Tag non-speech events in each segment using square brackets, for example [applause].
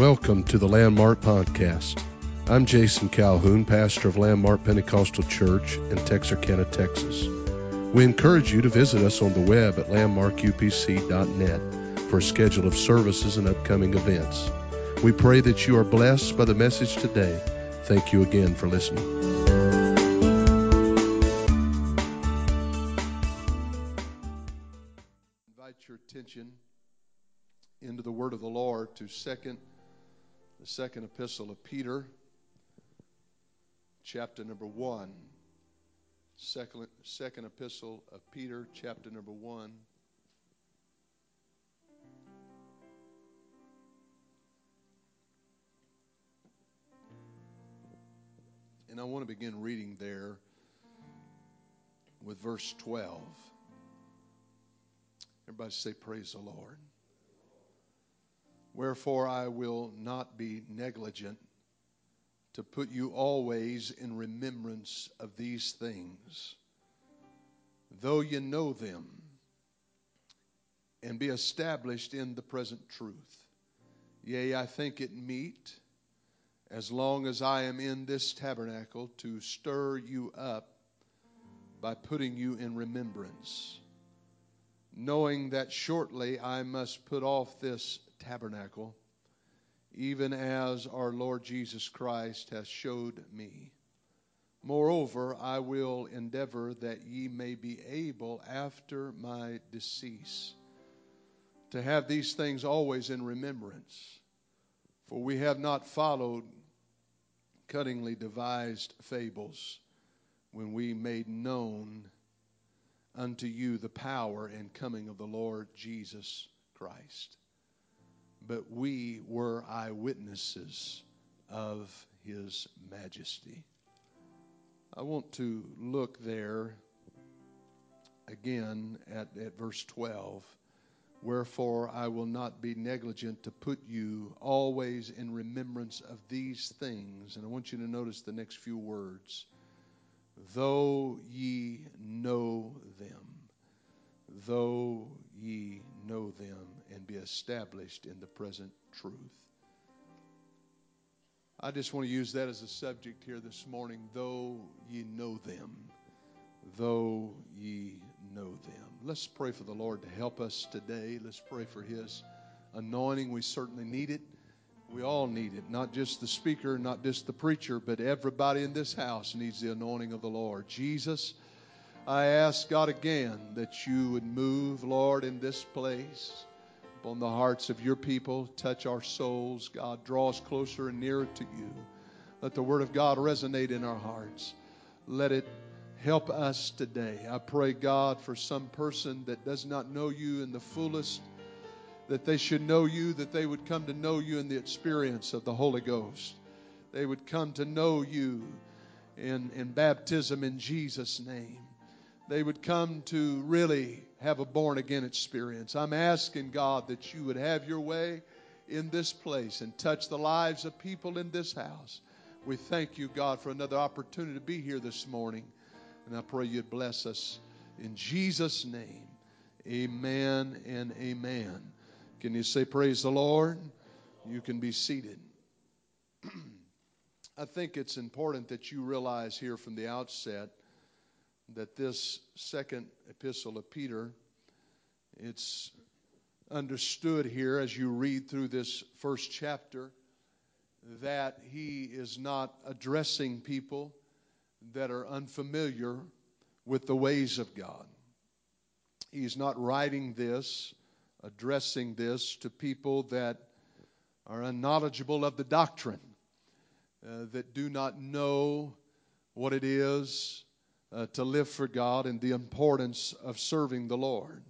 Welcome to the Landmark Podcast. I'm Jason Calhoun, pastor of Landmark Pentecostal Church in Texarkana, Texas. We encourage you to visit us on the web at landmarkupc.net for a schedule of services and upcoming events. We pray that you are blessed by the message today. Thank you again for listening. Invite your attention into the word of the Lord to second the second epistle of Peter chapter number 1 second, second epistle of Peter chapter number 1 And I want to begin reading there with verse 12. Everybody say, Praise the Lord. Wherefore I will not be negligent to put you always in remembrance of these things, though you know them, and be established in the present truth. Yea, I think it meet, as long as I am in this tabernacle, to stir you up by putting you in remembrance, knowing that shortly I must put off this tabernacle, even as our Lord Jesus Christ has showed me. Moreover, I will endeavor that ye may be able after my decease to have these things always in remembrance. For we have not followed cuttingly devised fables when we made known unto you the power and coming of the Lord Jesus Christ but we were eyewitnesses of his majesty. I want to look there again at, at verse 12. Wherefore I will not be negligent to put you always in remembrance of these things. And I want you to notice the next few words. Though ye know them, though ye know them and be established in the present truth. I just want to use that as a subject here this morning. Though ye know them, though ye know them. Let's pray for the Lord to help us today. Let's pray for His anointing. We certainly need it. We all need it. Not just the speaker, not just the preacher, but everybody in this house needs the anointing of the Lord. Jesus, I ask God again that you would move, Lord, in this place upon the hearts of your people. Touch our souls. God, draw us closer and nearer to you. Let the word of God resonate in our hearts. Let it help us today. I pray, God, for some person that does not know you in the fullest, that they should know you, that they would come to know you in the experience of the Holy Ghost. They would come to know you in, in baptism in Jesus' name they would come to really have a born again experience. I'm asking God that you would have your way in this place and touch the lives of people in this house. We thank you, God, for another opportunity to be here this morning. And I pray you'd bless us in Jesus' name. Amen and amen. Can you say, Praise the Lord? You can be seated. [clears throat] I think it's important that you realize here from the outset that this second epistle of Peter, it's understood here as you read through this first chapter that he is not addressing people that are unfamiliar with the ways of God. He's not writing this, addressing this to people that are unknowledgeable of the doctrine, uh, that do not know what it is uh, to live for God and the importance of serving the Lord.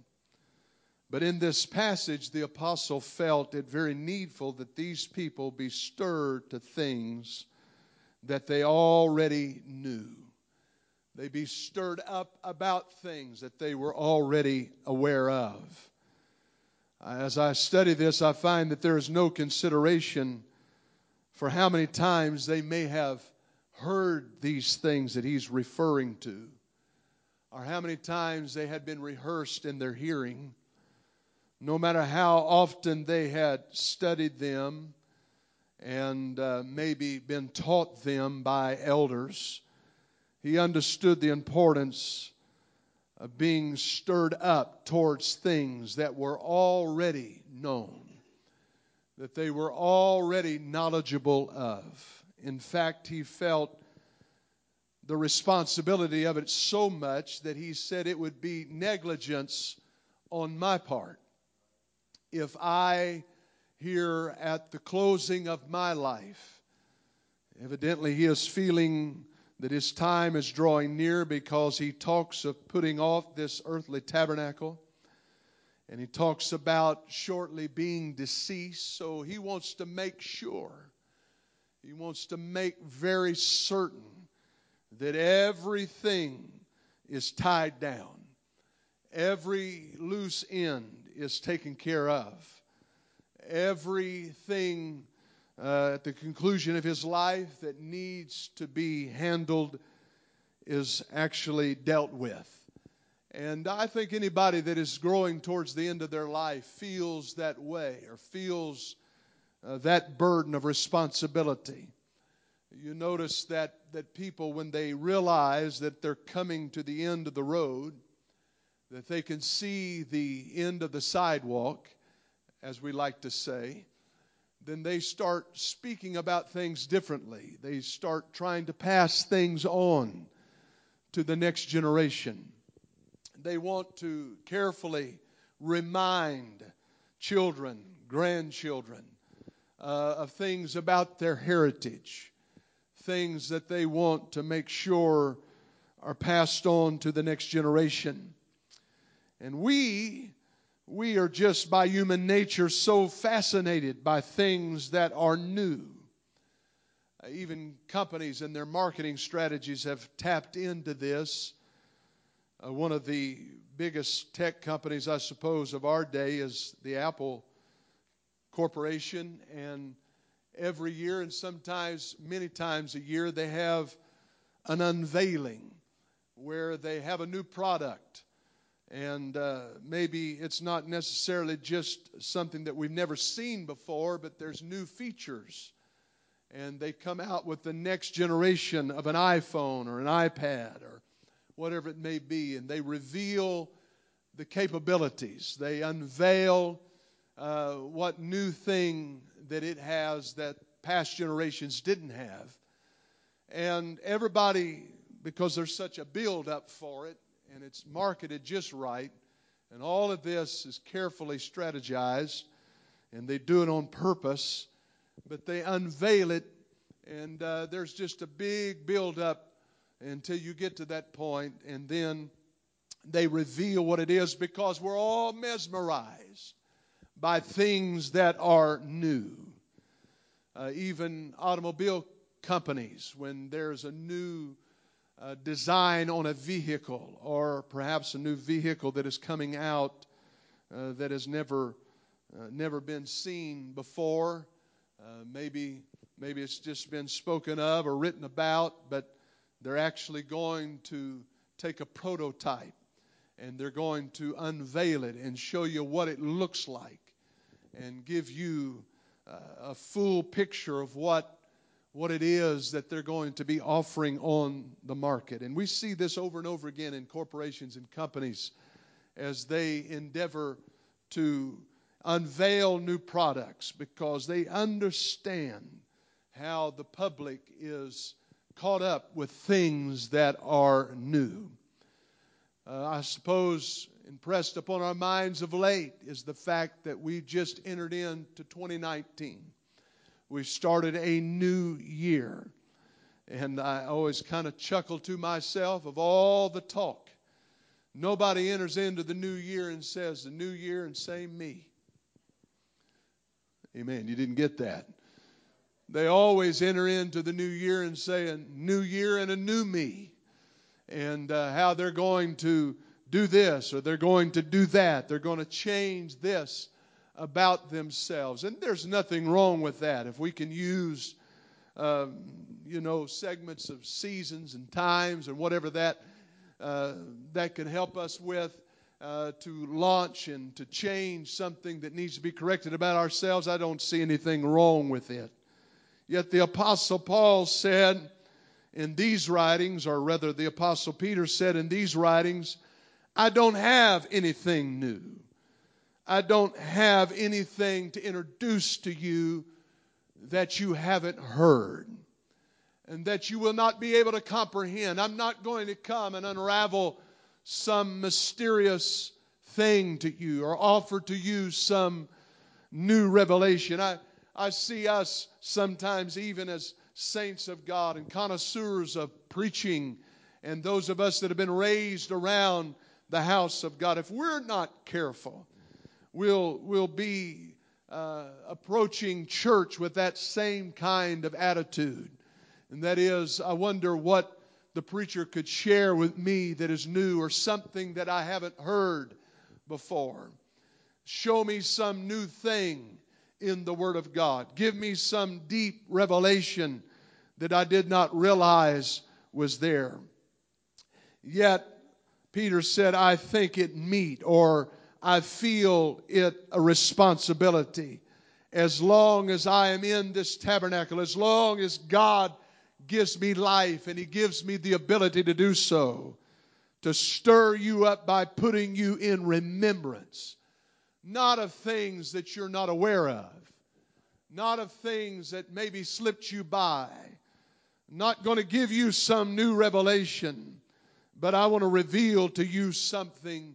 But in this passage, the apostle felt it very needful that these people be stirred to things that they already knew. They be stirred up about things that they were already aware of. As I study this, I find that there is no consideration for how many times they may have heard these things that he's referring to, or how many times they had been rehearsed in their hearing, no matter how often they had studied them, and uh, maybe been taught them by elders. He understood the importance of being stirred up towards things that were already known, that they were already knowledgeable of. In fact, he felt the responsibility of it so much that he said it would be negligence on my part if I, here at the closing of my life, evidently he is feeling that his time is drawing near because he talks of putting off this earthly tabernacle. And he talks about shortly being deceased. So he wants to make sure, he wants to make very certain that everything is tied down, every loose end is taken care of, everything uh, at the conclusion of his life that needs to be handled is actually dealt with. And I think anybody that is growing towards the end of their life feels that way or feels uh, that burden of responsibility. You notice that, that people, when they realize that they're coming to the end of the road, that they can see the end of the sidewalk, as we like to say, then they start speaking about things differently. They start trying to pass things on to the next generation. They want to carefully remind children, grandchildren, uh, of things about their heritage, things that they want to make sure are passed on to the next generation. And we we are just by human nature so fascinated by things that are new. Uh, even companies and their marketing strategies have tapped into this. Uh, one of the biggest tech companies, I suppose, of our day is the Apple Corporation. And every year, and sometimes many times a year, they have an unveiling where they have a new product and uh, maybe it's not necessarily just something that we've never seen before, but there's new features. And they come out with the next generation of an iPhone or an iPad or whatever it may be, and they reveal the capabilities. They unveil uh, what new thing that it has that past generations didn't have. And everybody, because there's such a build up for it, and it's marketed just right. And all of this is carefully strategized, and they do it on purpose, but they unveil it, and uh, there's just a big build up until you get to that point, and then they reveal what it is because we're all mesmerized by things that are new. Uh, even automobile companies, when there's a new uh, design on a vehicle, or perhaps a new vehicle that is coming out uh, that has never uh, never been seen before. Uh, maybe maybe it's just been spoken of or written about, but they're actually going to take a prototype and they're going to unveil it and show you what it looks like and give you uh, a full picture of what what it is that they're going to be offering on the market. And we see this over and over again in corporations and companies as they endeavor to unveil new products because they understand how the public is caught up with things that are new. Uh, I suppose impressed upon our minds of late is the fact that we just entered into 2019 we started a new year. And I always kind of chuckle to myself of all the talk. Nobody enters into the new year and says, the new year and same me. Amen. You didn't get that. They always enter into the new year and say, a new year and a new me. And uh, how they're going to do this or they're going to do that. They're going to change this about themselves. And there's nothing wrong with that. If we can use, um, you know, segments of seasons and times and whatever that uh, that can help us with uh, to launch and to change something that needs to be corrected about ourselves, I don't see anything wrong with it. Yet the Apostle Paul said in these writings, or rather, the Apostle Peter said in these writings, I don't have anything new. I don't have anything to introduce to you that you haven't heard and that you will not be able to comprehend. I'm not going to come and unravel some mysterious thing to you or offer to you some new revelation. I, I see us sometimes, even as saints of God and connoisseurs of preaching, and those of us that have been raised around the house of God, if we're not careful, we'll, we'll be uh, approaching church with that same kind of attitude. And that is, I wonder what the preacher could share with me that is new or something that I haven't heard before. Show me some new thing in the Word of God. Give me some deep revelation that I did not realize was there. Yet, Peter said, I think it meet or I feel it a responsibility. As long as I am in this tabernacle, as long as God gives me life and He gives me the ability to do so, to stir you up by putting you in remembrance, not of things that you're not aware of, not of things that maybe slipped you by, not going to give you some new revelation, but I want to reveal to you something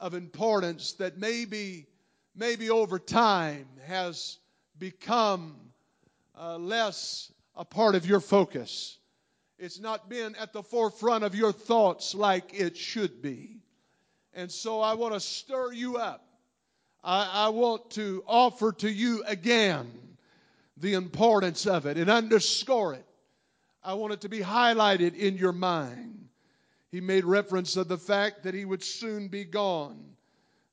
of importance that maybe, maybe over time has become uh, less a part of your focus. It's not been at the forefront of your thoughts like it should be. And so I want to stir you up. I, I want to offer to you again the importance of it and underscore it. I want it to be highlighted in your mind. He made reference of the fact that he would soon be gone.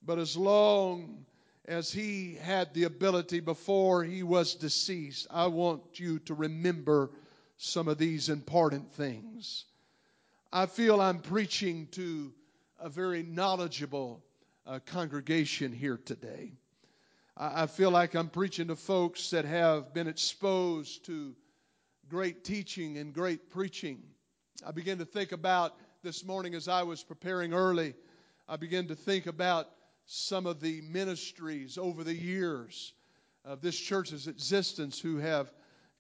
But as long as he had the ability before he was deceased, I want you to remember some of these important things. I feel I'm preaching to a very knowledgeable uh, congregation here today. I, I feel like I'm preaching to folks that have been exposed to great teaching and great preaching. I begin to think about this morning as I was preparing early, I began to think about some of the ministries over the years of this church's existence who have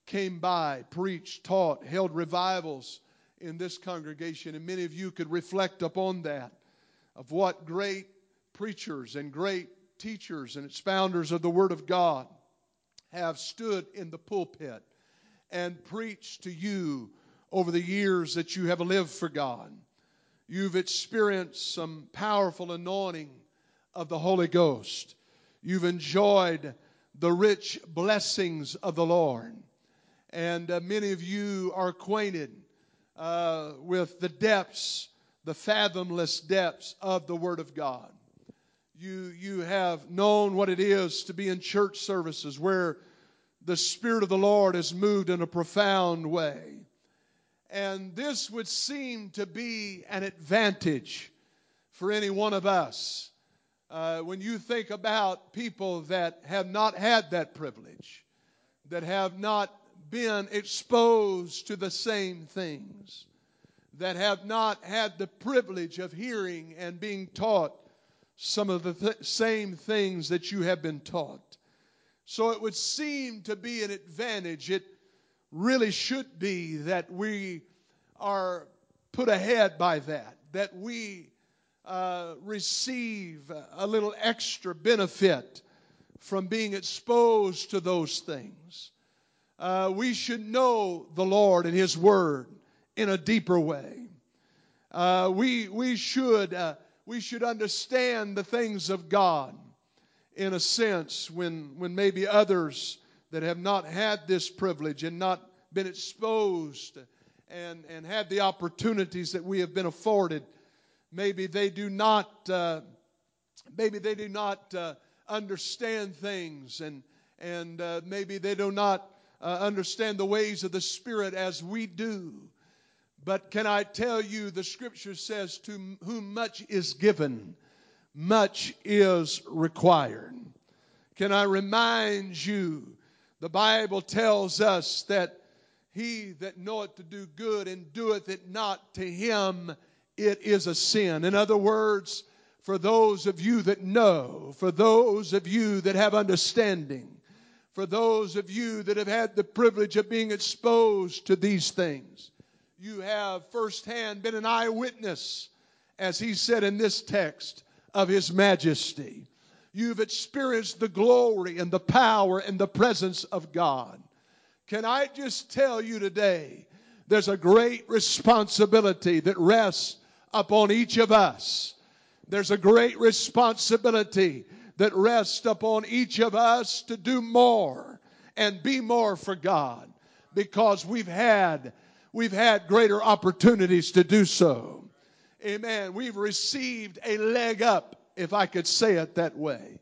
came by, preached, taught, held revivals in this congregation. And many of you could reflect upon that, of what great preachers and great teachers and expounders of the Word of God have stood in the pulpit and preached to you over the years that you have lived for God. You've experienced some powerful anointing of the Holy Ghost. You've enjoyed the rich blessings of the Lord. And uh, many of you are acquainted uh, with the depths, the fathomless depths of the Word of God. You, you have known what it is to be in church services where the Spirit of the Lord has moved in a profound way. And this would seem to be an advantage for any one of us uh, when you think about people that have not had that privilege, that have not been exposed to the same things, that have not had the privilege of hearing and being taught some of the th- same things that you have been taught. So it would seem to be an advantage. It really should be that we are put ahead by that, that we uh, receive a little extra benefit from being exposed to those things. Uh, we should know the Lord and His Word in a deeper way. Uh, we, we, should, uh, we should understand the things of God in a sense when, when maybe others that have not had this privilege and not been exposed and, and had the opportunities that we have been afforded, maybe they do not, uh, maybe they do not uh, understand things and, and uh, maybe they do not uh, understand the ways of the Spirit as we do. But can I tell you, the scripture says, To whom much is given, much is required. Can I remind you The Bible tells us that he that knoweth to do good and doeth it not, to him it is a sin. In other words, for those of you that know, for those of you that have understanding, for those of you that have had the privilege of being exposed to these things, you have firsthand been an eyewitness, as he said in this text, of his majesty. You've experienced the glory and the power and the presence of God. Can I just tell you today, there's a great responsibility that rests upon each of us. There's a great responsibility that rests upon each of us to do more and be more for God because we've had we've had greater opportunities to do so. Amen. We've received a leg up, if I could say it that way.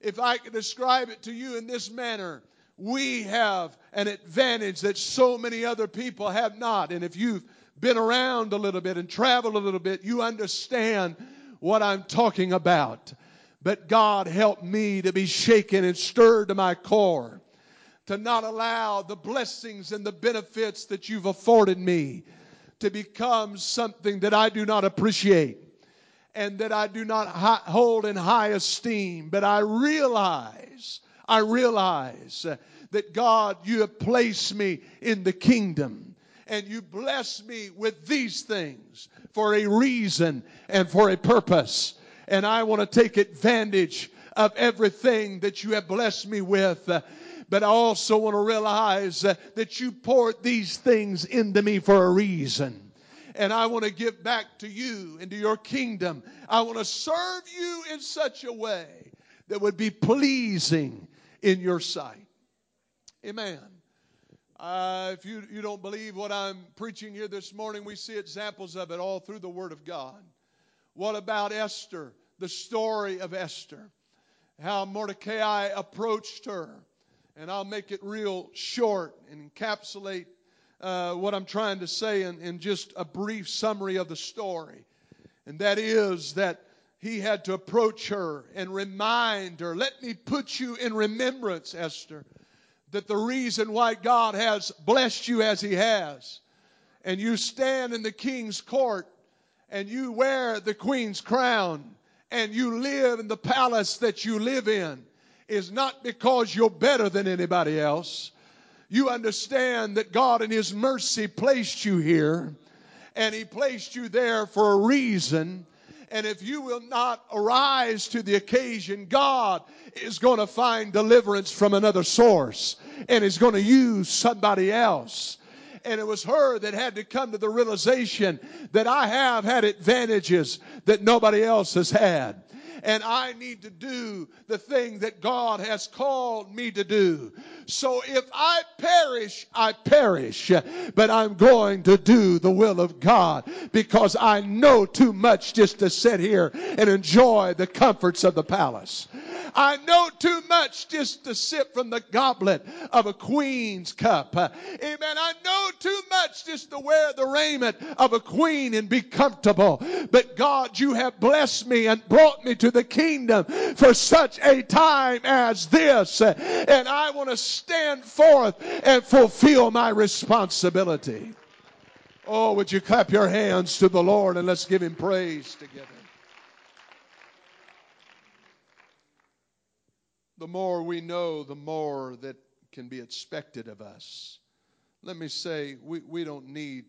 If I could describe it to you in this manner, we have an advantage that so many other people have not. And if you've been around a little bit and traveled a little bit, you understand what I'm talking about. But God help me to be shaken and stirred to my core, to not allow the blessings and the benefits that you've afforded me to become something that I do not appreciate and that I do not hold in high esteem. But I realize, I realize that God, you have placed me in the kingdom and you bless me with these things for a reason and for a purpose. And I want to take advantage of everything that you have blessed me with. But I also want to realize that you poured these things into me for a reason. And I want to give back to you and to your kingdom. I want to serve you in such a way that would be pleasing in your sight. Amen. Uh, if you, you don't believe what I'm preaching here this morning, we see examples of it all through the Word of God. What about Esther? The story of Esther. How Mordecai approached her. And I'll make it real short and encapsulate uh, what I'm trying to say in, in just a brief summary of the story. And that is that he had to approach her and remind her, let me put you in remembrance, Esther that the reason why God has blessed you as He has, and you stand in the king's court, and you wear the queen's crown, and you live in the palace that you live in, is not because you're better than anybody else. You understand that God in His mercy placed you here, and He placed you there for a reason. And if you will not arise to the occasion, God is going to find deliverance from another source and is going to use somebody else. And it was her that had to come to the realization that I have had advantages that nobody else has had and I need to do the thing that God has called me to do. So if I perish, I perish, but I'm going to do the will of God because I know too much just to sit here and enjoy the comforts of the palace. I know too much just to sip from the goblet of a queen's cup. Amen. I know too much just to wear the raiment of a queen and be comfortable. But God, you have blessed me and brought me to the kingdom for such a time as this. And I want to stand forth and fulfill my responsibility. Oh, would you clap your hands to the Lord and let's give him praise together. The more we know, the more that can be expected of us. Let me say, we, we don't need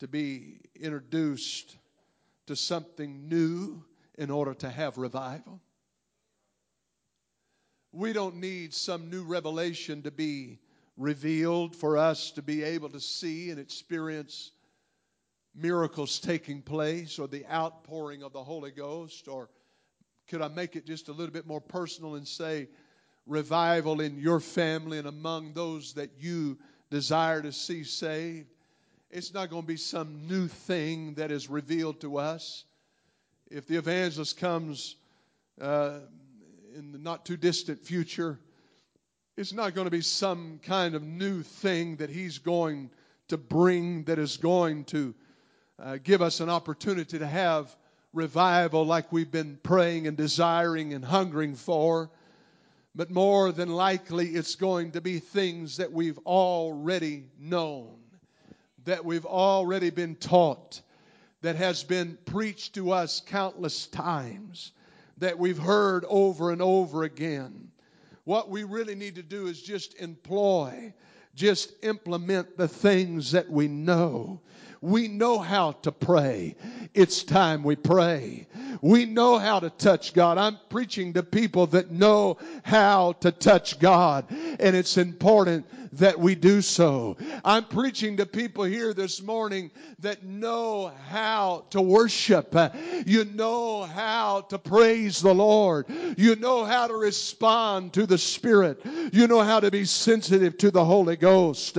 to be introduced to something new in order to have revival. We don't need some new revelation to be revealed for us to be able to see and experience miracles taking place or the outpouring of the Holy Ghost. Or could I make it just a little bit more personal and say revival in your family and among those that you desire to see saved? It's not going to be some new thing that is revealed to us if the evangelist comes uh, in the not too distant future, it's not going to be some kind of new thing that he's going to bring that is going to uh, give us an opportunity to have revival like we've been praying and desiring and hungering for. but more than likely it's going to be things that we've already known, that we've already been taught, that has been preached to us countless times, that we've heard over and over again. What we really need to do is just employ, just implement the things that we know. We know how to pray. It's time we pray. We know how to touch God. I'm preaching to people that know how to touch God, and it's important that we do so. I'm preaching to people here this morning that know how to worship. You know how to praise the Lord. You know how to respond to the Spirit. You know how to be sensitive to the Holy Ghost.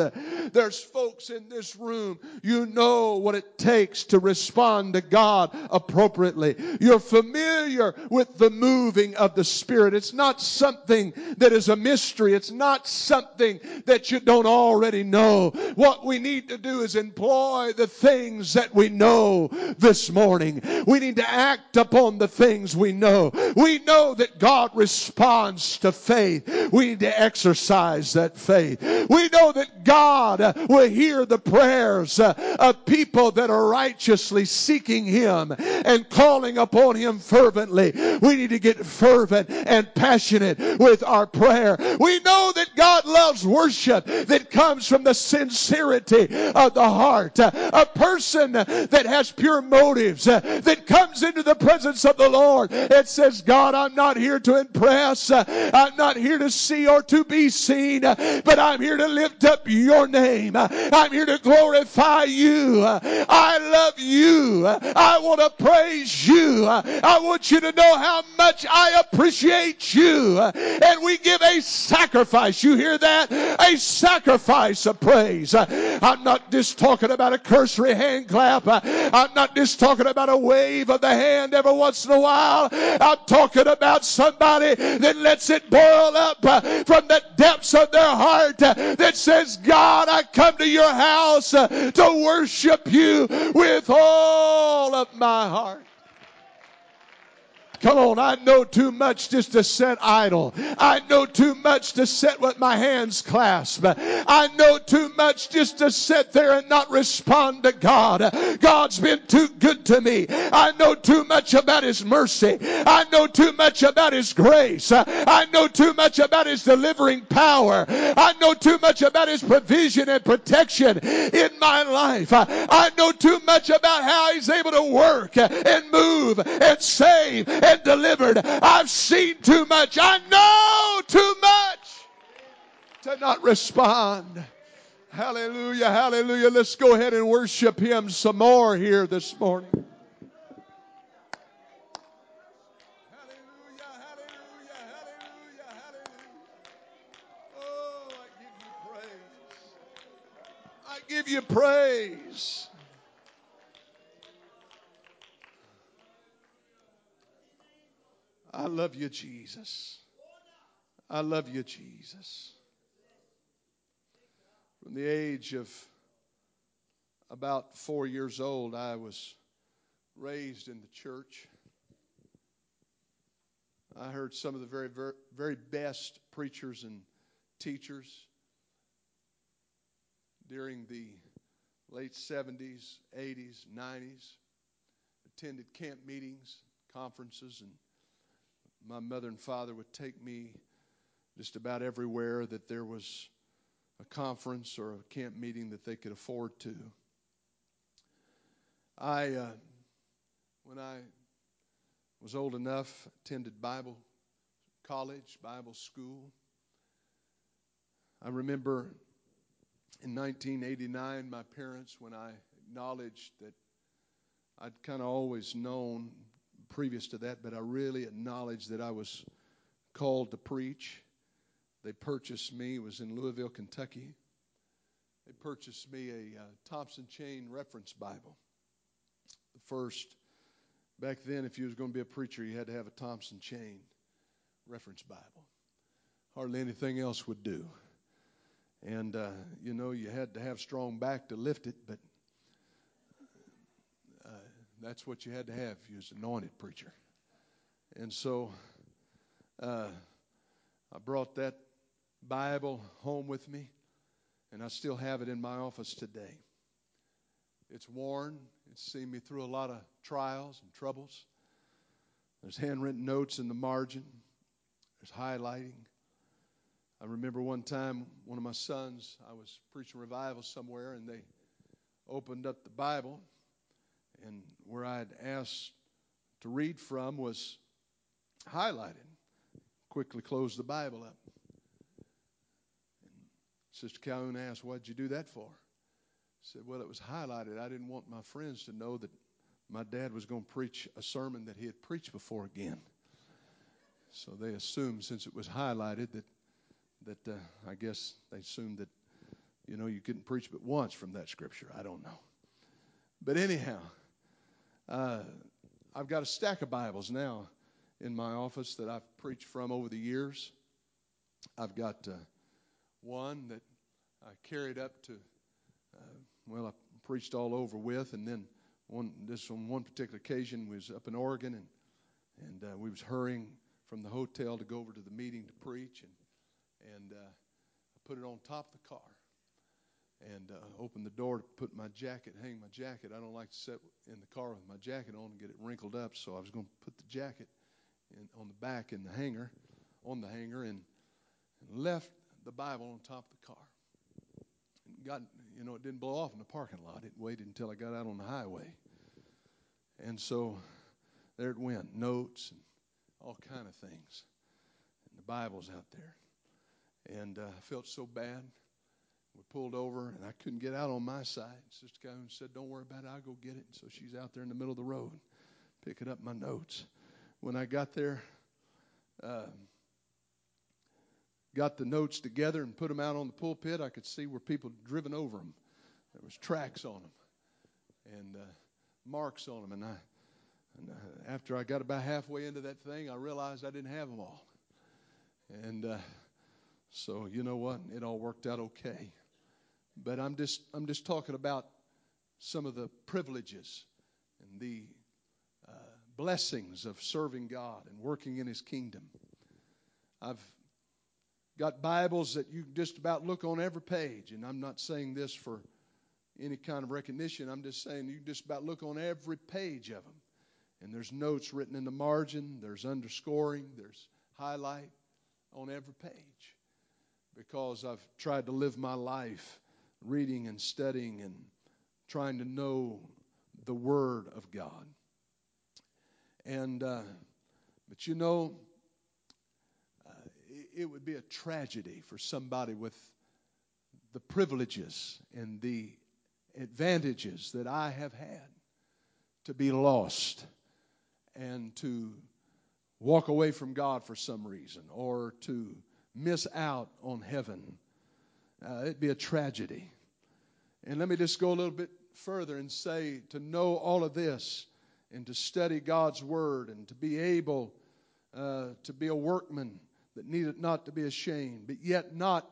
There's folks in this room, you know what it takes to respond to God appropriately. You're familiar with the moving of the Spirit. It's not something that is a mystery. It's not something that you don't already know. What we need to do is employ the things that we know this morning. We need to act upon the things we know. We know that God responds to faith. We need to exercise that faith. We know that God uh, will hear the prayers uh, of people that are righteously seeking Him and calling upon Him fervently. We need to get fervent and passionate with our prayer. We know that God loves worship that comes from the sincerity of the heart. A person that has pure motives, uh, that comes into the presence of the Lord and says, God, I'm not here to impress. Uh, I'm not here to see or to be seen, uh, but I'm here to lift up your name. I'm here to glorify you. I love you. I want to praise you. I want you to know how much I appreciate you. And we give a sacrifice. You hear that? A sacrifice of praise. Uh, I'm not just talking about a cursory hand clap. Uh, I'm not just talking about a wave of the hand every once in a while. I'm talking about somebody that lets it boil up uh, from the depths of their heart that says, God, I come to your house to worship you with all of my heart. Come on, I know too much just to sit idle. I know too much to sit with my hands clasped. I know too much just to sit there and not respond to God. God's been too good to me. I know too much about His mercy. I know too much about His grace. I know too much about His delivering power. I know too much about His provision and protection in my life. I know too much about how He's able to work and move and save and delivered. I've seen too much. I know too much to not respond. Hallelujah, hallelujah. Let's go ahead and worship Him some more here this morning. Oh, I give you praise. I love you, Jesus. I love you, Jesus. From the age of about four years old, I was raised in the church. I heard some of the very, very, very best preachers and teachers during the late 70s, 80s, 90s. Attended camp meetings, conferences, and my mother and father would take me just about everywhere that there was a conference or a camp meeting that they could afford to. I, uh, when I was old enough, attended Bible college, Bible school. I remember in 1989, my parents, when I acknowledged that I'd kind of always known previous to that, but I really acknowledged that I was called to preach. They purchased me, it was in Louisville, Kentucky. They purchased me a uh, Thompson Chain Reference Bible. The first, back then, if you was going to be a preacher, you had to have a Thompson Chain Reference Bible. Hardly anything else would do. And, uh, you know, you had to have strong back to lift it, but that's what you had to have. If you was anointed preacher. And so uh, I brought that Bible home with me, and I still have it in my office today. It's worn, it's seen me through a lot of trials and troubles. There's handwritten notes in the margin, there's highlighting. I remember one time, one of my sons, I was preaching revival somewhere, and they opened up the Bible, and where I'd asked to read from was highlighted. Quickly closed the Bible up. And Sister Calhoun asked, What'd you do that for? I said, Well, it was highlighted. I didn't want my friends to know that my dad was going to preach a sermon that he had preached before again. So they assumed, since it was highlighted, that that uh, I guess they assumed that you know you couldn't preach but once from that scripture. I don't know, but anyhow, uh, I've got a stack of Bibles now in my office that I've preached from over the years. I've got uh, one that I carried up to, uh, well, I preached all over with, and then one this on one particular occasion was up in Oregon, and and uh, we was hurrying from the hotel to go over to the meeting to preach, and and uh, I put it on top of the car and uh, opened the door to put my jacket, hang my jacket. I don't like to sit in the car with my jacket on and get it wrinkled up, so I was going to put the jacket in, on the back in the hanger, on the hanger, and, and left the Bible on top of the car. And got, you know, it didn't blow off in the parking lot. It waited until I got out on the highway, and so there it went, notes and all kind of things. And the Bible's out there and uh, I felt so bad. We pulled over, and I couldn't get out on my side. Sister Calhoun said, "Don't worry about it. I'll go get it." So she's out there in the middle of the road, picking up my notes. When I got there, uh, got the notes together and put them out on the pulpit, I could see where people had driven over them. There was tracks on them and uh, marks on them, and I. And uh, after I got about halfway into that thing, I realized I didn't have them all. And uh, so you know what? It all worked out okay. But I'm just I'm just talking about some of the privileges and the uh, blessings of serving God and working in His kingdom. I've got Bibles that you just about look on every page, and I'm not saying this for any kind of recognition. I'm just saying you just about look on every page of them, and there's notes written in the margin, there's underscoring, there's highlight on every page because I've tried to live my life reading and studying and trying to know the Word of God. And, uh, but you know, uh, it, would be a tragedy for somebody with the privileges and the advantages that I have had to be lost and to walk away from God for some reason or to miss out on heaven. Uh, it'd be a tragedy. And let me just go a little bit further and say to know all of this and to study God's Word and to be able uh, to be a workman that needed not to be ashamed, but yet not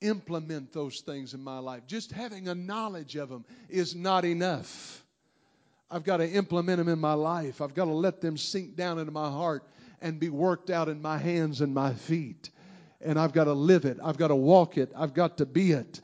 implement those things in my life. Just having a knowledge of them is not enough. I've got to implement them in my life. I've got to let them sink down into my heart and be worked out in my hands and my feet and I've got to live it. I've got to walk it. I've got to be it.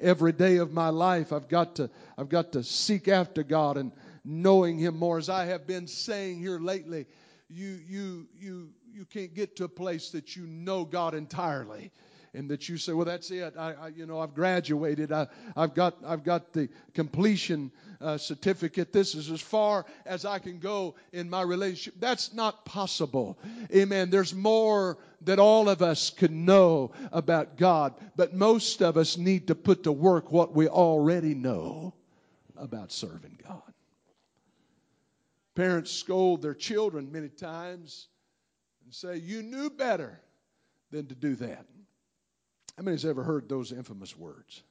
Every day of my life, I've got to, I've got to seek after God and knowing Him more. As I have been saying here lately, you, you, you, you can't get to a place that you know God entirely and that you say, well, that's it. I, I you know, I've graduated. I, have got, I've got the completion uh, certificate. This is as far as I can go in my relationship. That's not possible. Amen. There's more that all of us can know about God, but most of us need to put to work what we already know about serving God. Parents scold their children many times and say, You knew better than to do that. How many has ever heard those infamous words?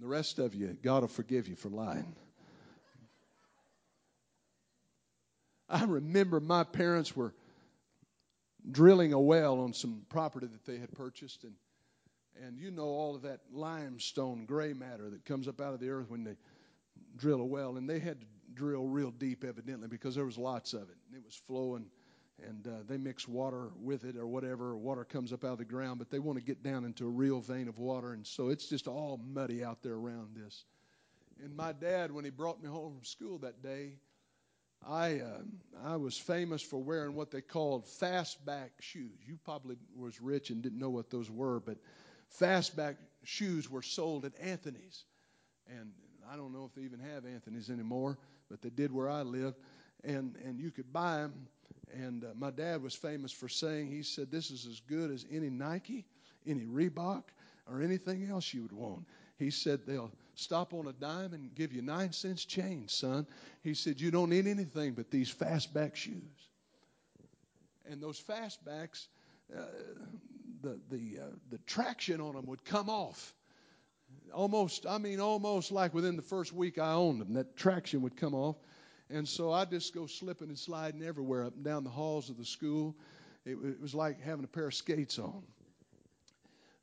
the rest of you, God will forgive you for lying. I remember my parents were drilling a well on some property that they had purchased, and and you know all of that limestone gray matter that comes up out of the earth when they drill a well, and they had to drill real deep, evidently, because there was lots of it, and it was flowing, and uh, they mix water with it or whatever. Water comes up out of the ground, but they want to get down into a real vein of water, and so it's just all muddy out there around this. And my dad, when he brought me home from school that day, I uh, I was famous for wearing what they called fastback shoes. You probably was rich and didn't know what those were, but fastback shoes were sold at Anthony's, and I don't know if they even have Anthony's anymore, but they did where I lived, and and you could buy them and uh, my dad was famous for saying, he said, This is as good as any Nike, any Reebok, or anything else you would want. He said, They'll stop on a dime and give you nine cents change, son. He said, You don't need anything but these fastback shoes. And those fastbacks, uh, the, the, uh, the traction on them would come off. Almost, I mean, almost like within the first week I owned them, that traction would come off. And so I just go slipping and sliding everywhere up and down the halls of the school. It, it was like having a pair of skates on.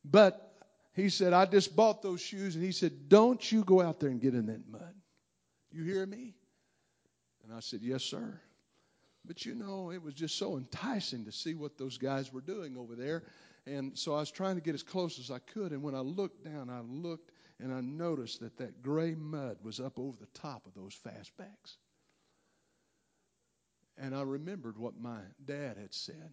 But he said, I just bought those shoes, and he said, Don't you go out there and get in that mud. You hear me? And I said, Yes, sir. But you know, it was just so enticing to see what those guys were doing over there. And so I was trying to get as close as I could. And when I looked down, I looked and I noticed that that gray mud was up over the top of those fastbacks. And I remembered what my dad had said.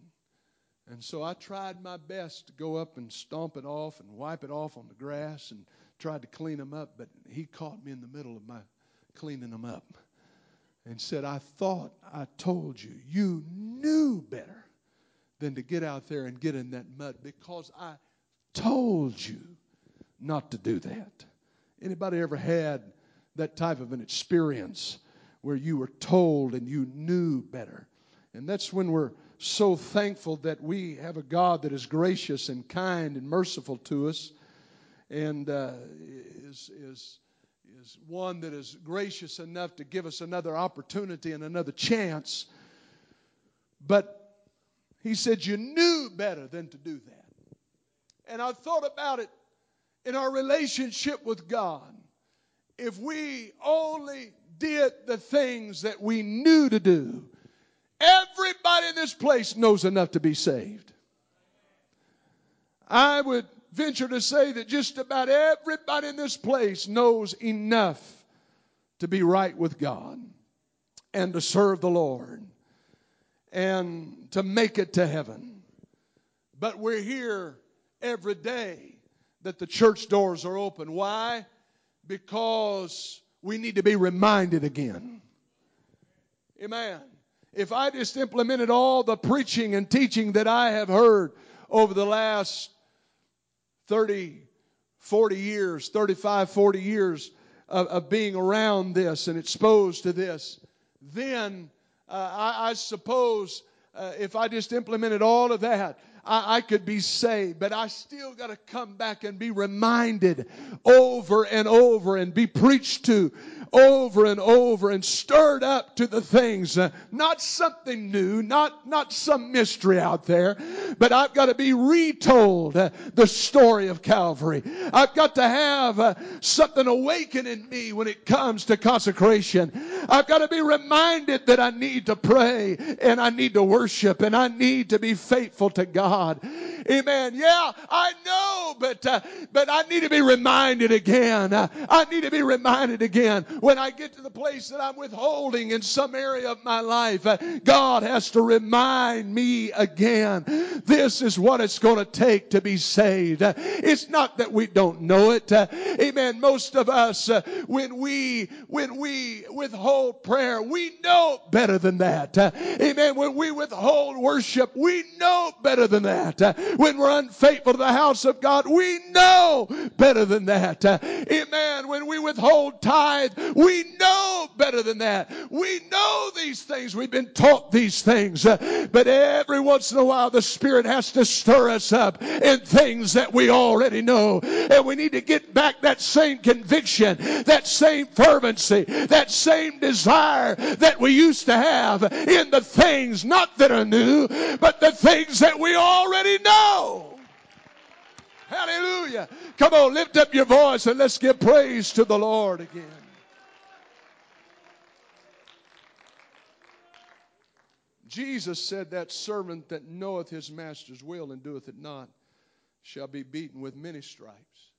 And so I tried my best to go up and stomp it off and wipe it off on the grass and tried to clean them up, but he caught me in the middle of my cleaning them up and said, I thought I told you. You knew better than to get out there and get in that mud because I told you not to do that. Anybody ever had that type of an experience where you were told and you knew better. And that's when we're so thankful that we have a God that is gracious and kind and merciful to us and uh, is, is, is one that is gracious enough to give us another opportunity and another chance. But he said, You knew better than to do that. And I thought about it in our relationship with God. If we only did the things that we knew to do, everybody in this place knows enough to be saved. I would venture to say that just about everybody in this place knows enough to be right with God and to serve the Lord and to make it to heaven. But we're here every day that the church doors are open. Why? Because we need to be reminded again. Amen. If I just implemented all the preaching and teaching that I have heard over the last 30, 40 years, 35, 40 years of, of being around this and exposed to this, then uh, I, I, suppose uh, if I just implemented all of that, I, I could be saved, but I still got to come back and be reminded over and over and be preached to over and over and stirred up to the things, uh, not something new, not, not some mystery out there, but I've got to be retold uh, the story of Calvary. I've got to have uh, something awaken in me when it comes to consecration. I've got to be reminded that I need to pray and I need to worship and I need to be faithful to God. Amen. Yeah, I know, but uh, but I need to be reminded again. Uh, I need to be reminded again when I get to the place that I'm withholding in some area of my life. Uh, God has to remind me again. This is what it's going to take to be saved. Uh, it's not that we don't know it. Uh, amen. Most of us, uh, when we when we withhold prayer, we know better than that. amen. When we withhold worship, we know better than that uh, when we're unfaithful to the house of God, we know better than that. Uh, amen. When we withhold tithe, we know better than that. We know these things. We've been taught these things. Uh, but every once in a while, the Spirit has to stir us up in things that we already know. And we need to get back that same conviction, that same fervency, that same desire that we used to have in the things not that are new, but the things that we already know. Hallelujah. Come on, lift up your voice and let's give praise to the Lord again. Jesus said, That servant that knoweth his master's will and doeth it not shall be beaten with many stripes.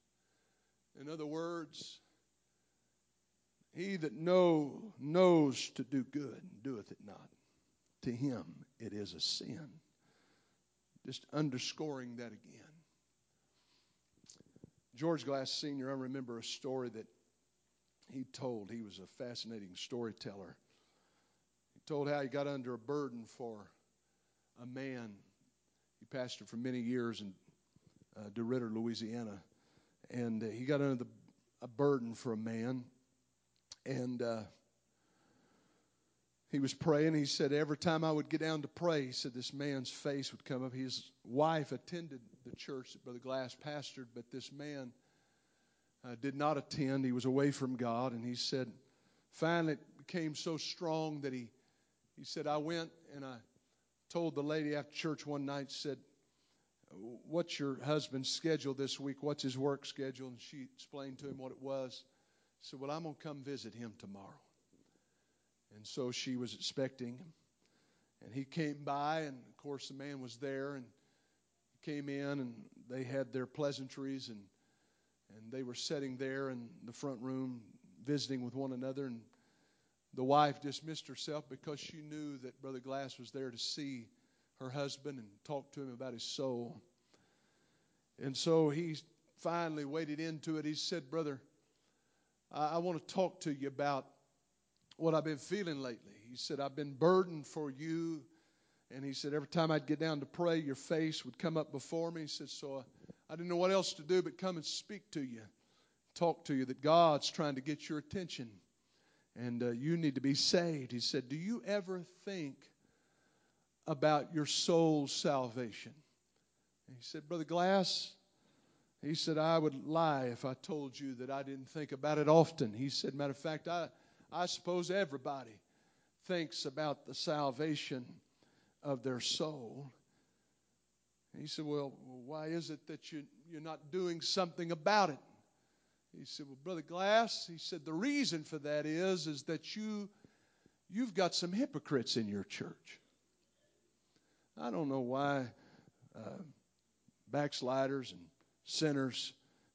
In other words, he that know knows to do good and doeth it not, to him it is a sin. Just underscoring that again. George Glass Sr., I remember a story that he told. He was a fascinating storyteller. He told how he got under a burden for a man. He pastored for many years in uh, DeRidder, Louisiana. And uh, he got under the, a burden for a man. And uh, he was praying. He said, Every time I would get down to pray, he said, this man's face would come up. His wife attended the church that Brother Glass pastored, but this man uh, did not attend. He was away from God. And he said, finally, it became so strong that he, he said, I went and I told the lady after church one night, said, What's your husband's schedule this week? What's his work schedule? And she explained to him what it was. He said, Well, I'm going to come visit him tomorrow. And so she was expecting him. And he came by, and of course, the man was there and came in, and they had their pleasantries, and, and they were sitting there in the front room visiting with one another. And the wife dismissed herself because she knew that Brother Glass was there to see her husband and talk to him about his soul. And so he finally waded into it. He said, Brother, I, I want to talk to you about what I've been feeling lately. He said, I've been burdened for you. And he said, every time I'd get down to pray, your face would come up before me. He said, so I, I didn't know what else to do but come and speak to you, talk to you that God's trying to get your attention. And uh, you need to be saved. He said, Do you ever think about your soul's salvation? And he said, Brother Glass, he said, I would lie if I told you that I didn't think about it often. He said, Matter of fact, I, I suppose everybody thinks about the salvation of their soul. He said, Well, why is it that you, you're not doing something about it? He said, Well, Brother Glass, he said, the reason for that is, is that you you've got some hypocrites in your church. I don't know why uh, backsliders and sinners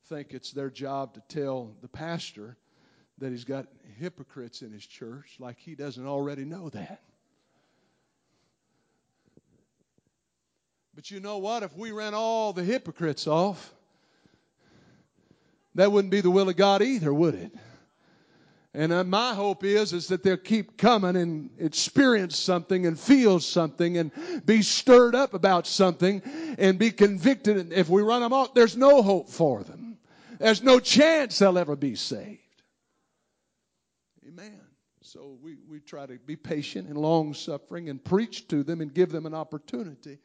think it's their job to tell the pastor that he's got hypocrites in his church like he doesn't already know that. But you know what? If we ran all the hypocrites off, that wouldn't be the will of God either, would it? And uh, my hope is is that they'll keep coming and experience something and feel something and be stirred up about something and be convicted. And if we run them off, there's no hope for them. There's no chance they'll ever be saved. Amen. So we, we try to be patient and long suffering and preach to them and give them an opportunity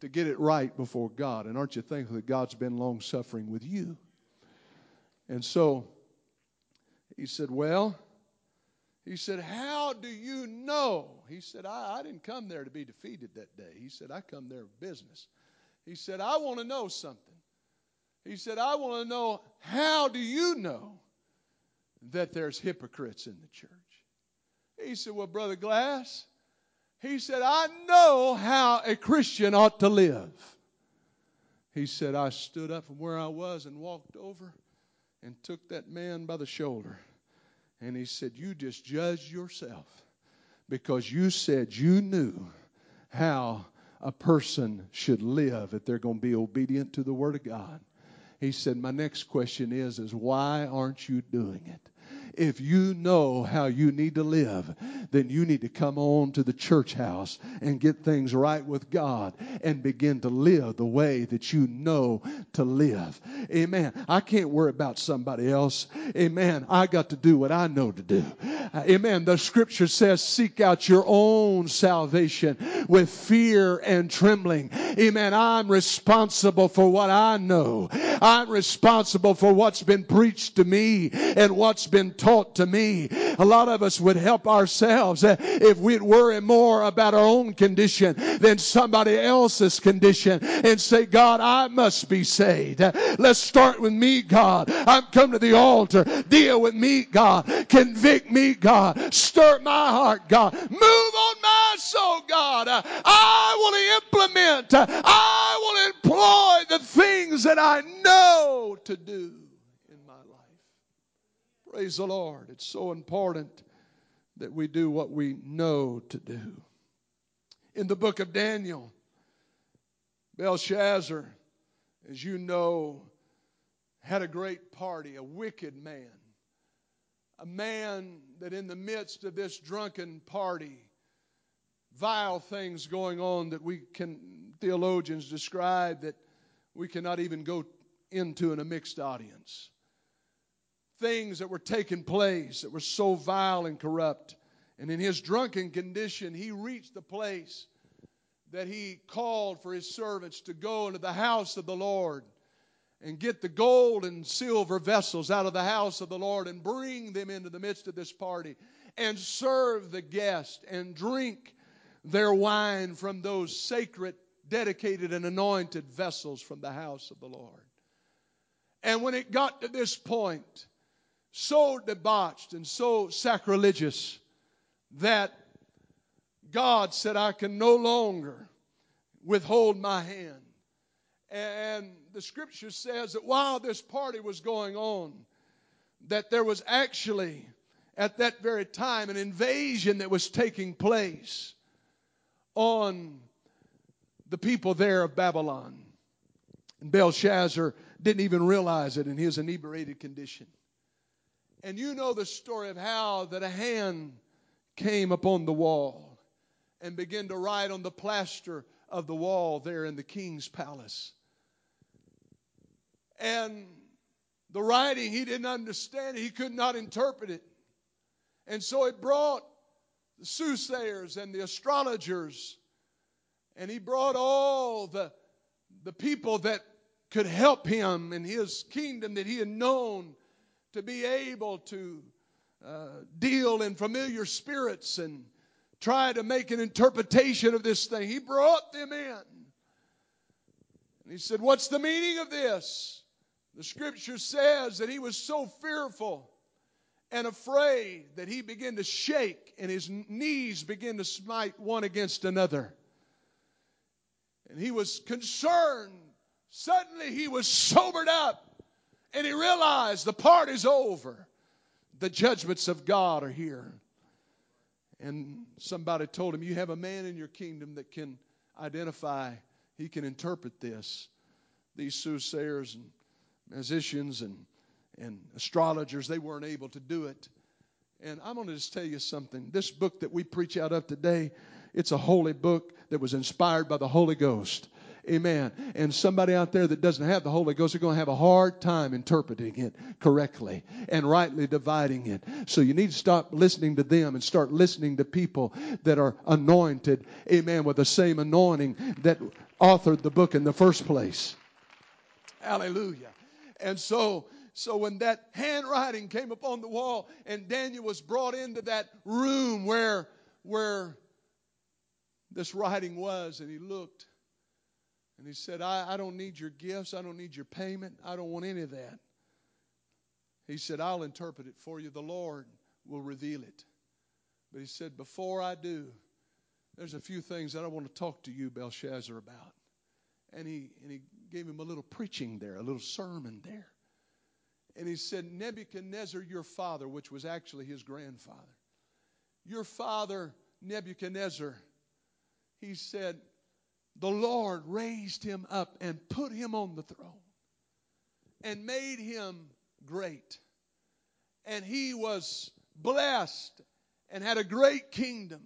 to get it right before God. And aren't you thankful that God's been long suffering with you? And so he said, Well, he said, How do you know? He said, I, I didn't come there to be defeated that day. He said, I come there of business. He said, I want to know something. He said, I want to know how do you know that there's hypocrites in the church? He said, Well, Brother Glass, he said, I know how a Christian ought to live. He said, I stood up from where I was and walked over and took that man by the shoulder. And he said, You just judge yourself because you said you knew how a person should live if they're going to be obedient to the Word of God. He said, My next question is, is why aren't you doing it? If you know how you need to live, then you need to come on to the church house and get things right with God and begin to live the way that you know to live. Amen. I can't worry about somebody else. Amen. I got to do what I know to do. Amen. The scripture says, seek out your own salvation with fear and trembling. Amen. I'm responsible for what I know. I'm responsible for what's been preached to me and what's been taught to me. A lot of us would help ourselves uh, if we'd worry more about our own condition than somebody else's condition and say, God, I must be saved. Let's start with me, God. I'm come to the altar. Deal with me, God. Convict me, God. Stir my heart, God. Move on my soul, God. I to implement. I to employ the things that I know to do. Praise the Lord. It's so important that we do what we know to do. In the book of Daniel, Belshazzar, as you know, had a great party, a wicked man. A man that in the midst of this drunken party, vile things going on that we can, theologians describe that we cannot even go into in a mixed audience. Things that were taking place that were so vile and corrupt. And in his drunken condition, he reached the place that he called for his servants to go into the house of the Lord and get the gold and silver vessels out of the house of the Lord and bring them into the midst of this party and serve the guest and drink their wine from those sacred, dedicated, and anointed vessels from the house of the Lord. And when it got to this point, so debauched and so sacrilegious that God said, I can no longer withhold my hand. And the scripture says that while this party was going on, that there was actually at that very time an invasion that was taking place on the people there of Babylon. And Belshazzar didn't even realize it in his inebriated condition. And you know the story of how that a hand came upon the wall and began to write on the plaster of the wall there in the king's palace. And the writing, he didn't understand it, he could not interpret it. And so it brought the soothsayers and the astrologers, and he brought all the, the people that could help him in his kingdom that he had known to be able to uh, deal in familiar spirits and try to make an interpretation of this thing. He brought them in. And he said, What's the meaning of this? The scripture says that he was so fearful and afraid that he began to shake and his knees began to smite one against another. And he was concerned. Suddenly he was sobered up and he realized the party's over. The judgments of God are here. And somebody told him, You have a man in your kingdom that can identify, he can interpret this. These soothsayers and musicians and, and astrologers, they weren't able to do it. And I'm going to just tell you something. This book that we preach out of today, it's a holy book that was inspired by the Holy Ghost. Amen. And somebody out there that doesn't have the Holy Ghost are going to have a hard time interpreting it correctly and rightly dividing it. So you need to stop listening to them and start listening to people that are anointed, amen, with the same anointing that authored the book in the first place. Hallelujah. And so, so when that handwriting came upon the wall and Daniel was brought into that room where, where this writing was, and he looked and he said, I, I don't need your gifts. I don't need your payment. I don't want any of that. He said, I'll interpret it for you. The Lord will reveal it. But he said, Before I do, there's a few things that I want to talk to you, Belshazzar, about. And he, and he gave him a little preaching there, a little sermon there. And he said, Nebuchadnezzar, your father, which was actually his grandfather, your father, Nebuchadnezzar, he said, the Lord raised him up and put him on the throne and made him great. And he was blessed and had a great kingdom.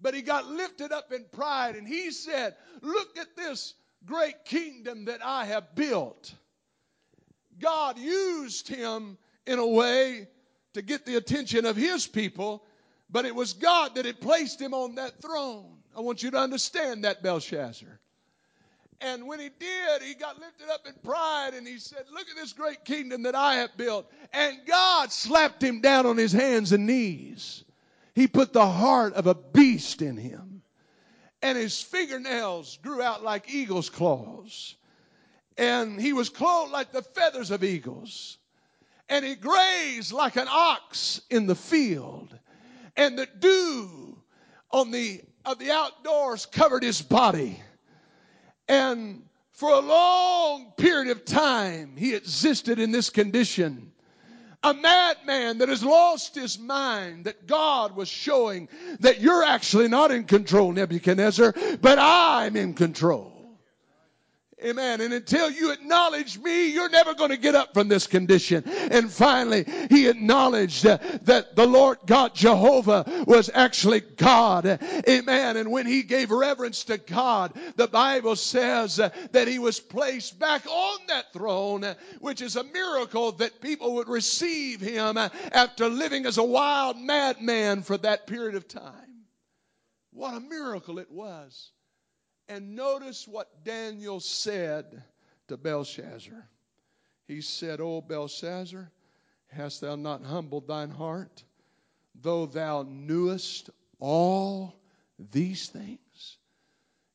But he got lifted up in pride and he said, Look at this great kingdom that I have built. God used him in a way to get the attention of his people, but it was God that had placed him on that throne. I want you to understand that, Belshazzar. And when he did, he got lifted up in pride and he said, Look at this great kingdom that I have built. And God slapped him down on his hands and knees. He put the heart of a beast in him. And his fingernails grew out like eagle's claws. And he was clothed like the feathers of eagles. And he grazed like an ox in the field. And the dew on the of the outdoors covered his body. And for a long period of time, he existed in this condition. A madman that has lost his mind, that God was showing that you're actually not in control, Nebuchadnezzar, but I'm in control. Amen. And until you acknowledge me, you're never going to get up from this condition. And finally, he acknowledged that the Lord God Jehovah was actually God. Amen. And when he gave reverence to God, the Bible says that he was placed back on that throne, which is a miracle that people would receive him after living as a wild madman for that period of time. What a miracle it was. And notice what Daniel said to Belshazzar. He said, O Belshazzar, hast thou not humbled thine heart, though thou knewest all these things?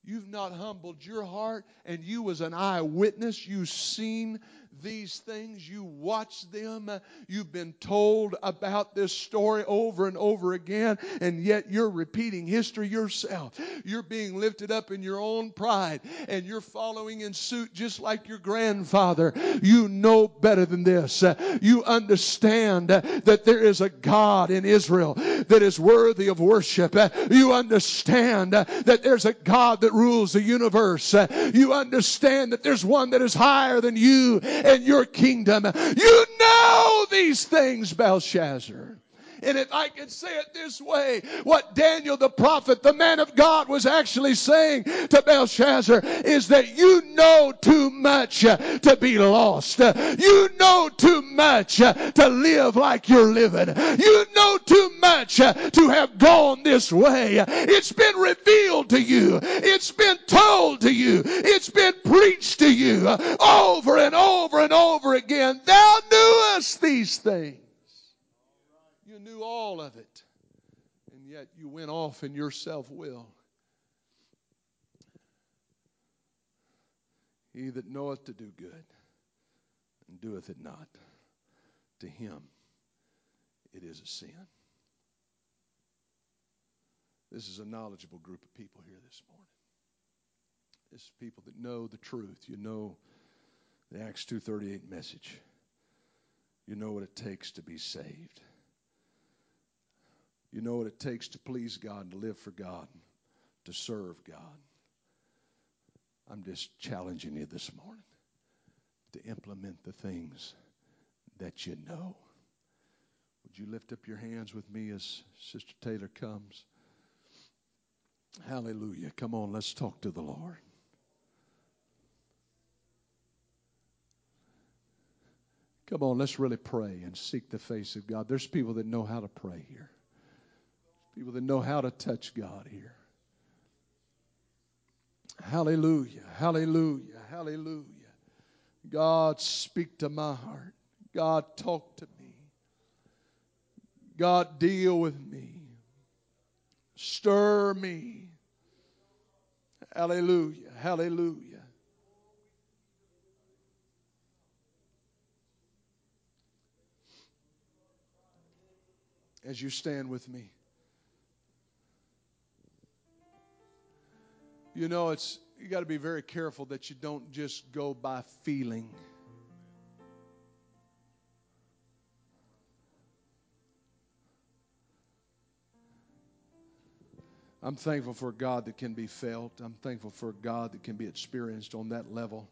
You've not humbled your heart, and you was an eyewitness. you've seen these things. You watch them. You've been told about this story over and over again, and yet you're repeating history yourself. You're being lifted up in your own pride, and you're following in suit just like your grandfather. You know better than this. You understand that there is a God in Israel that is worthy of worship. You understand that there's a God that rules the universe. You understand that there's one that is higher than you and your kingdom. You know these things, Belshazzar. And if I can say it this way, what Daniel the prophet, the man of God, was actually saying to Belshazzar is that you know too much uh, to be lost. Uh, you know too much uh, to live like you're living. You know too much to have gone this way. It's been revealed to you. It's been told to you. It's been preached to you over and over and over again. Thou knewest these things knew all of it, and yet you went off in your self will. He that knoweth to do good and doeth it not, to him it is a sin. This is a knowledgeable group of people here this morning. This is people that know the truth. You know the Acts 2:38 message. You know what it takes to be saved. You know what it takes to please God, to live for God, to serve God. I'm just challenging you this morning to implement the things that you know. Would you lift up your hands with me as Sister Taylor comes? Hallelujah. Come on, let's talk to the Lord. Come on, let's really pray and seek the face of God. There's people that know how to pray here. People that know how to touch God here. Hallelujah, hallelujah, hallelujah. God, speak to my heart. God, talk to me. God, deal with me. Stir me. Hallelujah, hallelujah. As you stand with me. You know, it's you got to be very careful that you don't just go by feeling. I'm thankful for God that can be felt. I'm thankful for God that can be experienced on that level.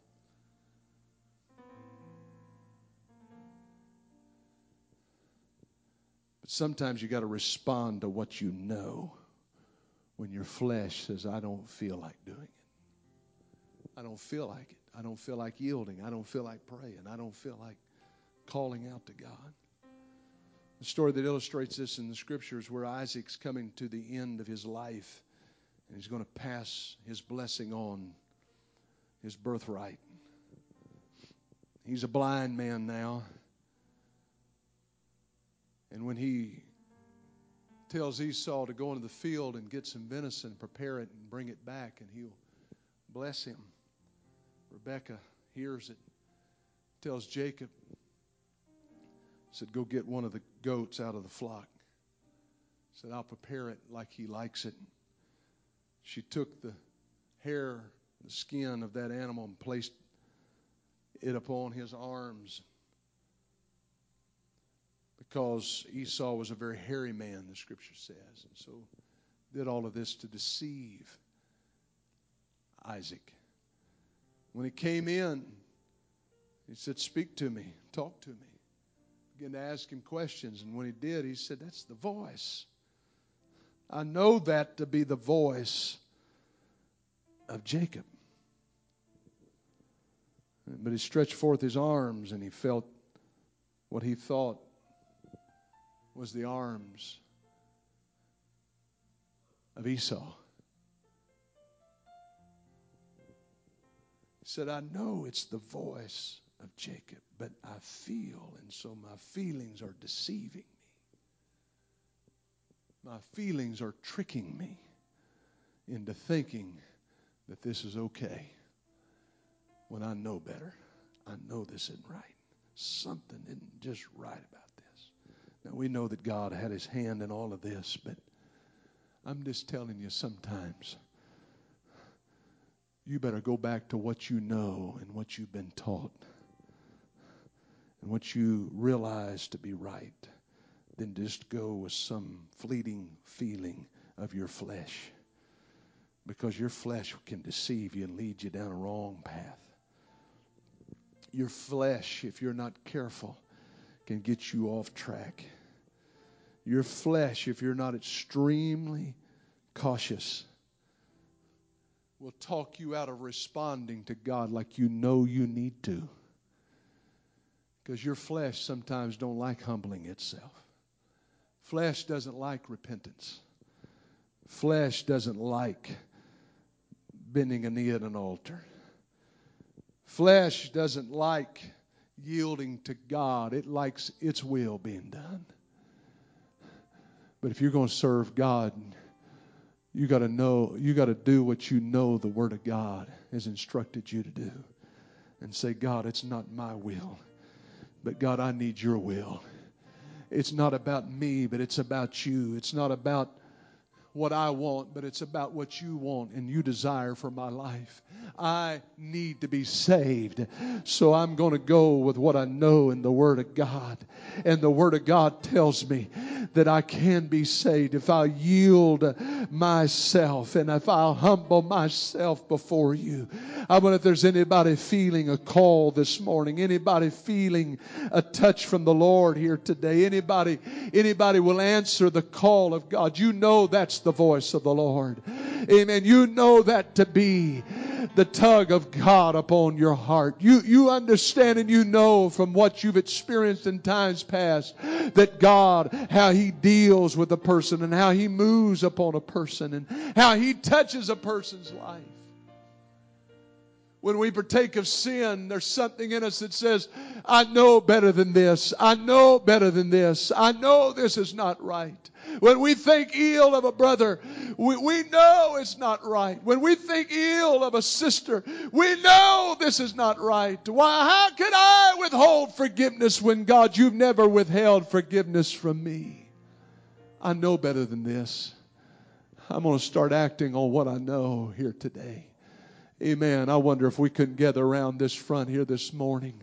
But sometimes you got to respond to what you know when your flesh says, I don't feel like doing it. I don't feel like it. I don't feel like yielding. I don't feel like praying. I don't feel like calling out to God. The story that illustrates this in the scriptures where Isaac's coming to the end of his life and he's going to pass his blessing on. his birthright. He's a blind man now. And when he tells Esau to go into the field and get some venison, prepare it, and bring it back, and he'll bless him. Rebecca hears it, tells Jacob, said, Go get one of the goats out of the flock. Said, I'll prepare it like he likes it. She took the hair, the skin of that animal, and placed it upon his arms because Esau was a very hairy man, the scripture says. And so did all of this to deceive Isaac. When he came in, he said, Speak to me, talk to me. Began to ask him questions. And when he did, he said, That's the voice. I know that to be the voice of Jacob. But he stretched forth his arms and he felt what he thought was the arms of Esau. He said, I know it's the voice of Jacob, but I feel, and so my feelings are deceiving me. My feelings are tricking me into thinking that this is okay when I know better. I know this isn't right. Something isn't just right about this. Now, we know that God had his hand in all of this, but I'm just telling you sometimes you better go back to what you know and what you've been taught and what you realize to be right than just go with some fleeting feeling of your flesh because your flesh can deceive you and lead you down a wrong path. Your flesh, if you're not careful, can get you off track. Your flesh, if you're not extremely cautious, will talk you out of responding to God like you know you need to. Because your flesh sometimes don't like humbling itself. Flesh doesn't like repentance. Flesh doesn't like bending a knee at an altar. Flesh doesn't like yielding to God, it likes its will being done. But if you're going to serve God, you got to know, you got to do what you know the Word of God has instructed you to do. And say, God, it's not my will, but God, I need your will. It's not about me, but it's about you. It's not about what I want, but it's about what you want and you desire for my life. I need to be saved. So I'm going to go with what I know in the Word of God. And the Word of God tells me that I can be saved if I yield myself and if I'll humble myself before you. I wonder if there's anybody feeling a call this morning, anybody feeling a touch from the Lord here today. Anybody, anybody will answer the call of God. You know that's the voice of the Lord. Amen. You know that to be the tug of God upon your heart. You, you understand and you know from what you've experienced in times past that God, how He deals with a person and how He moves upon a person and how He touches a person's life. When we partake of sin, there's something in us that says, I know better than this. I know better than this. I know this is not right. When we think ill of a brother, we, we know it's not right. When we think ill of a sister, we know this is not right. Why, how can I withhold forgiveness when God, you've never withheld forgiveness from me? I know better than this. I'm going to start acting on what I know here today. Amen. I wonder if we couldn't gather around this front here this morning.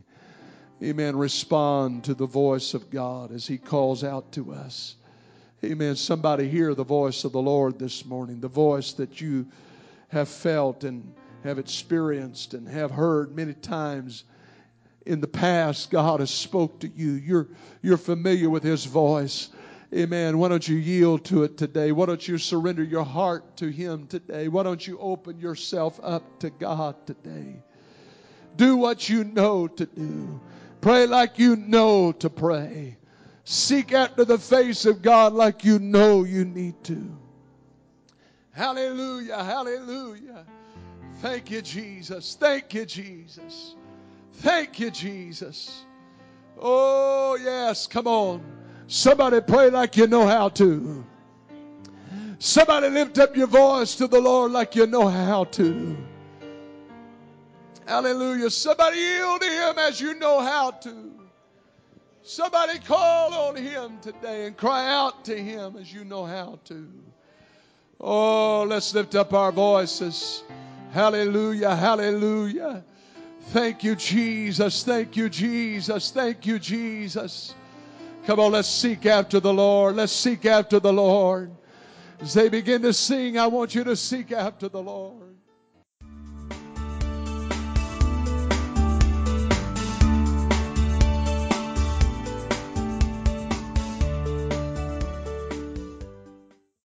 Amen. Respond to the voice of God as He calls out to us. Amen. Somebody hear the voice of the Lord this morning, the voice that you have felt and have experienced and have heard many times in the past. God has spoke to you. You're, you're familiar with His voice. Amen. Why don't you yield to it today? Why don't you surrender your heart to Him today? Why don't you open yourself up to God today? Do what you know to do. Pray like you know to pray. Seek after the face of God like you know you need to. Hallelujah. Hallelujah. Thank you, Jesus. Thank you, Jesus. Thank you, Jesus. Oh, yes. Come on. Somebody pray like you know how to. Somebody lift up your voice to the Lord like you know how to. Hallelujah. Somebody yield to Him as you know how to. Somebody call on Him today and cry out to Him as you know how to. Oh, let's lift up our voices. Hallelujah, hallelujah. Thank you, Jesus. Thank you, Jesus. Thank you, Jesus. Come on, let's seek after the Lord. Let's seek after the Lord. As they begin to sing, I want you to seek after the Lord.